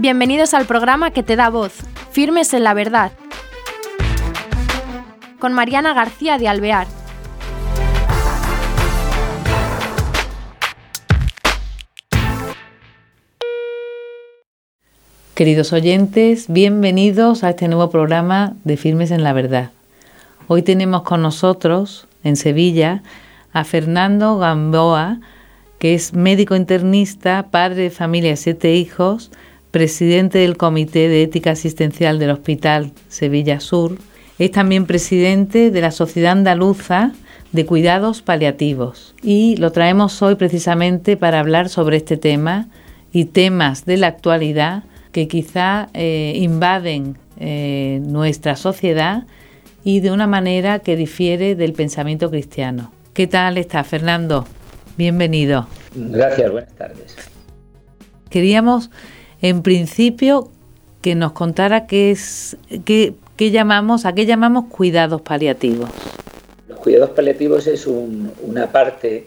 Bienvenidos al programa que te da voz, Firmes en la Verdad, con Mariana García de Alvear. Queridos oyentes, bienvenidos a este nuevo programa de Firmes en la Verdad. Hoy tenemos con nosotros, en Sevilla, a Fernando Gamboa, que es médico internista, padre de familia y siete hijos, presidente del Comité de Ética Asistencial del Hospital Sevilla Sur. Es también presidente de la Sociedad Andaluza de Cuidados Paliativos. Y lo traemos hoy precisamente para hablar sobre este tema y temas de la actualidad que quizá eh, invaden eh, nuestra sociedad y de una manera que difiere del pensamiento cristiano. ¿Qué tal está, Fernando? Bienvenido. Gracias, buenas tardes. Queríamos en principio que nos contara qué es qué, llamamos, a qué llamamos cuidados paliativos. Los cuidados paliativos es una parte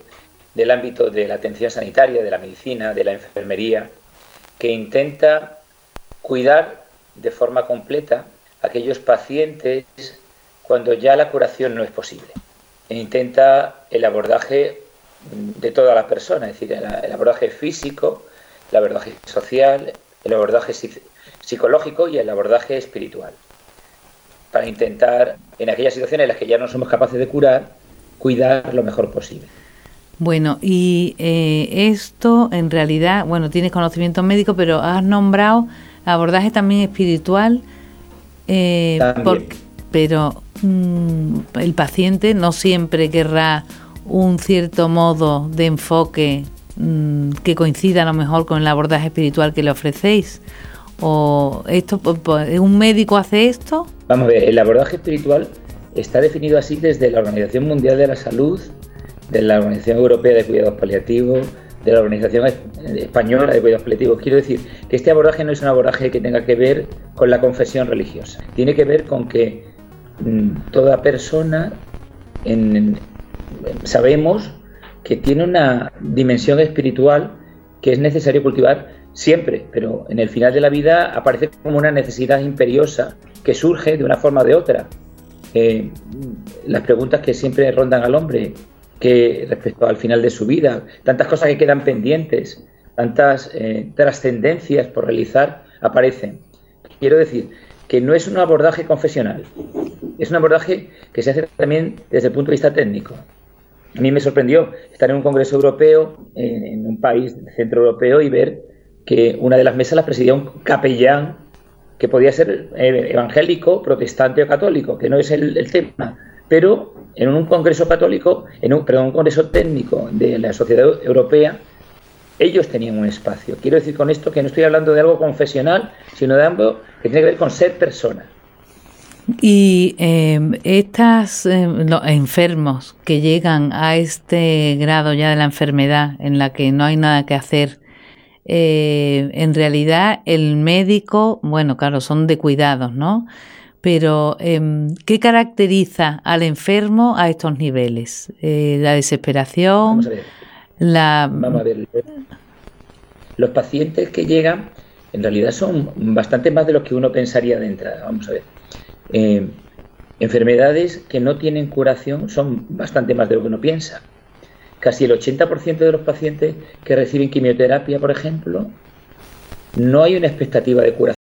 del ámbito de la atención sanitaria, de la medicina, de la enfermería, que intenta cuidar de forma completa a aquellos pacientes cuando ya la curación no es posible. E intenta el abordaje de toda la persona, es decir, el abordaje físico, el abordaje social, el abordaje psicológico y el abordaje espiritual, para intentar, en aquellas situaciones en las que ya no somos capaces de curar, cuidar lo mejor posible. Bueno, y eh, esto en realidad, bueno, tienes conocimiento médico, pero has nombrado abordaje también espiritual, eh, pero mm, el paciente no siempre querrá un cierto modo de enfoque Mm, que coincida a lo mejor con el abordaje espiritual que le ofrecéis? ¿O esto, un médico hace esto? Vamos a ver, el abordaje espiritual está definido así desde la Organización Mundial de la Salud, de la Organización Europea de Cuidados Paliativos, de la Organización Española de Cuidados Paliativos. Quiero decir que este abordaje no es un abordaje que tenga que ver con la confesión religiosa. Tiene que ver con que mm, toda persona sabemos que tiene una dimensión espiritual que es necesario cultivar siempre, pero en el final de la vida aparece como una necesidad imperiosa que surge de una forma o de otra. Eh, las preguntas que siempre rondan al hombre, que respecto al final de su vida, tantas cosas que quedan pendientes, tantas eh, trascendencias por realizar, aparecen. Quiero decir que no es un abordaje confesional, es un abordaje que se hace también desde el punto de vista técnico. A mí me sorprendió estar en un congreso europeo, en, un país centro europeo, y ver que una de las mesas la presidía un capellán que podía ser eh, evangélico, protestante o católico, que no es el, tema, pero en un congreso católico, en un, perdón, un congreso técnico de la sociedad europea, ellos tenían un espacio. Quiero decir con esto que no estoy hablando de algo confesional, sino de algo que tiene que ver con ser persona. Y eh, estos em, enfermos que llegan a este grado ya de la enfermedad en la que no hay nada que hacer, eh, en realidad el médico, bueno, claro, son de cuidados, ¿no? Pero, em, ¿qué caracteriza al enfermo a estos niveles? Eh, la desesperación, Vamos a ver. la... Vamos a ver. Los pacientes que llegan, en realidad son bastante más de los que uno pensaría de entrada. Vamos a ver eh, enfermedades que no tienen curación son bastante más de lo que uno piensa. Casi el 80% de los pacientes que reciben quimioterapia, por ejemplo, no hay una expectativa de curación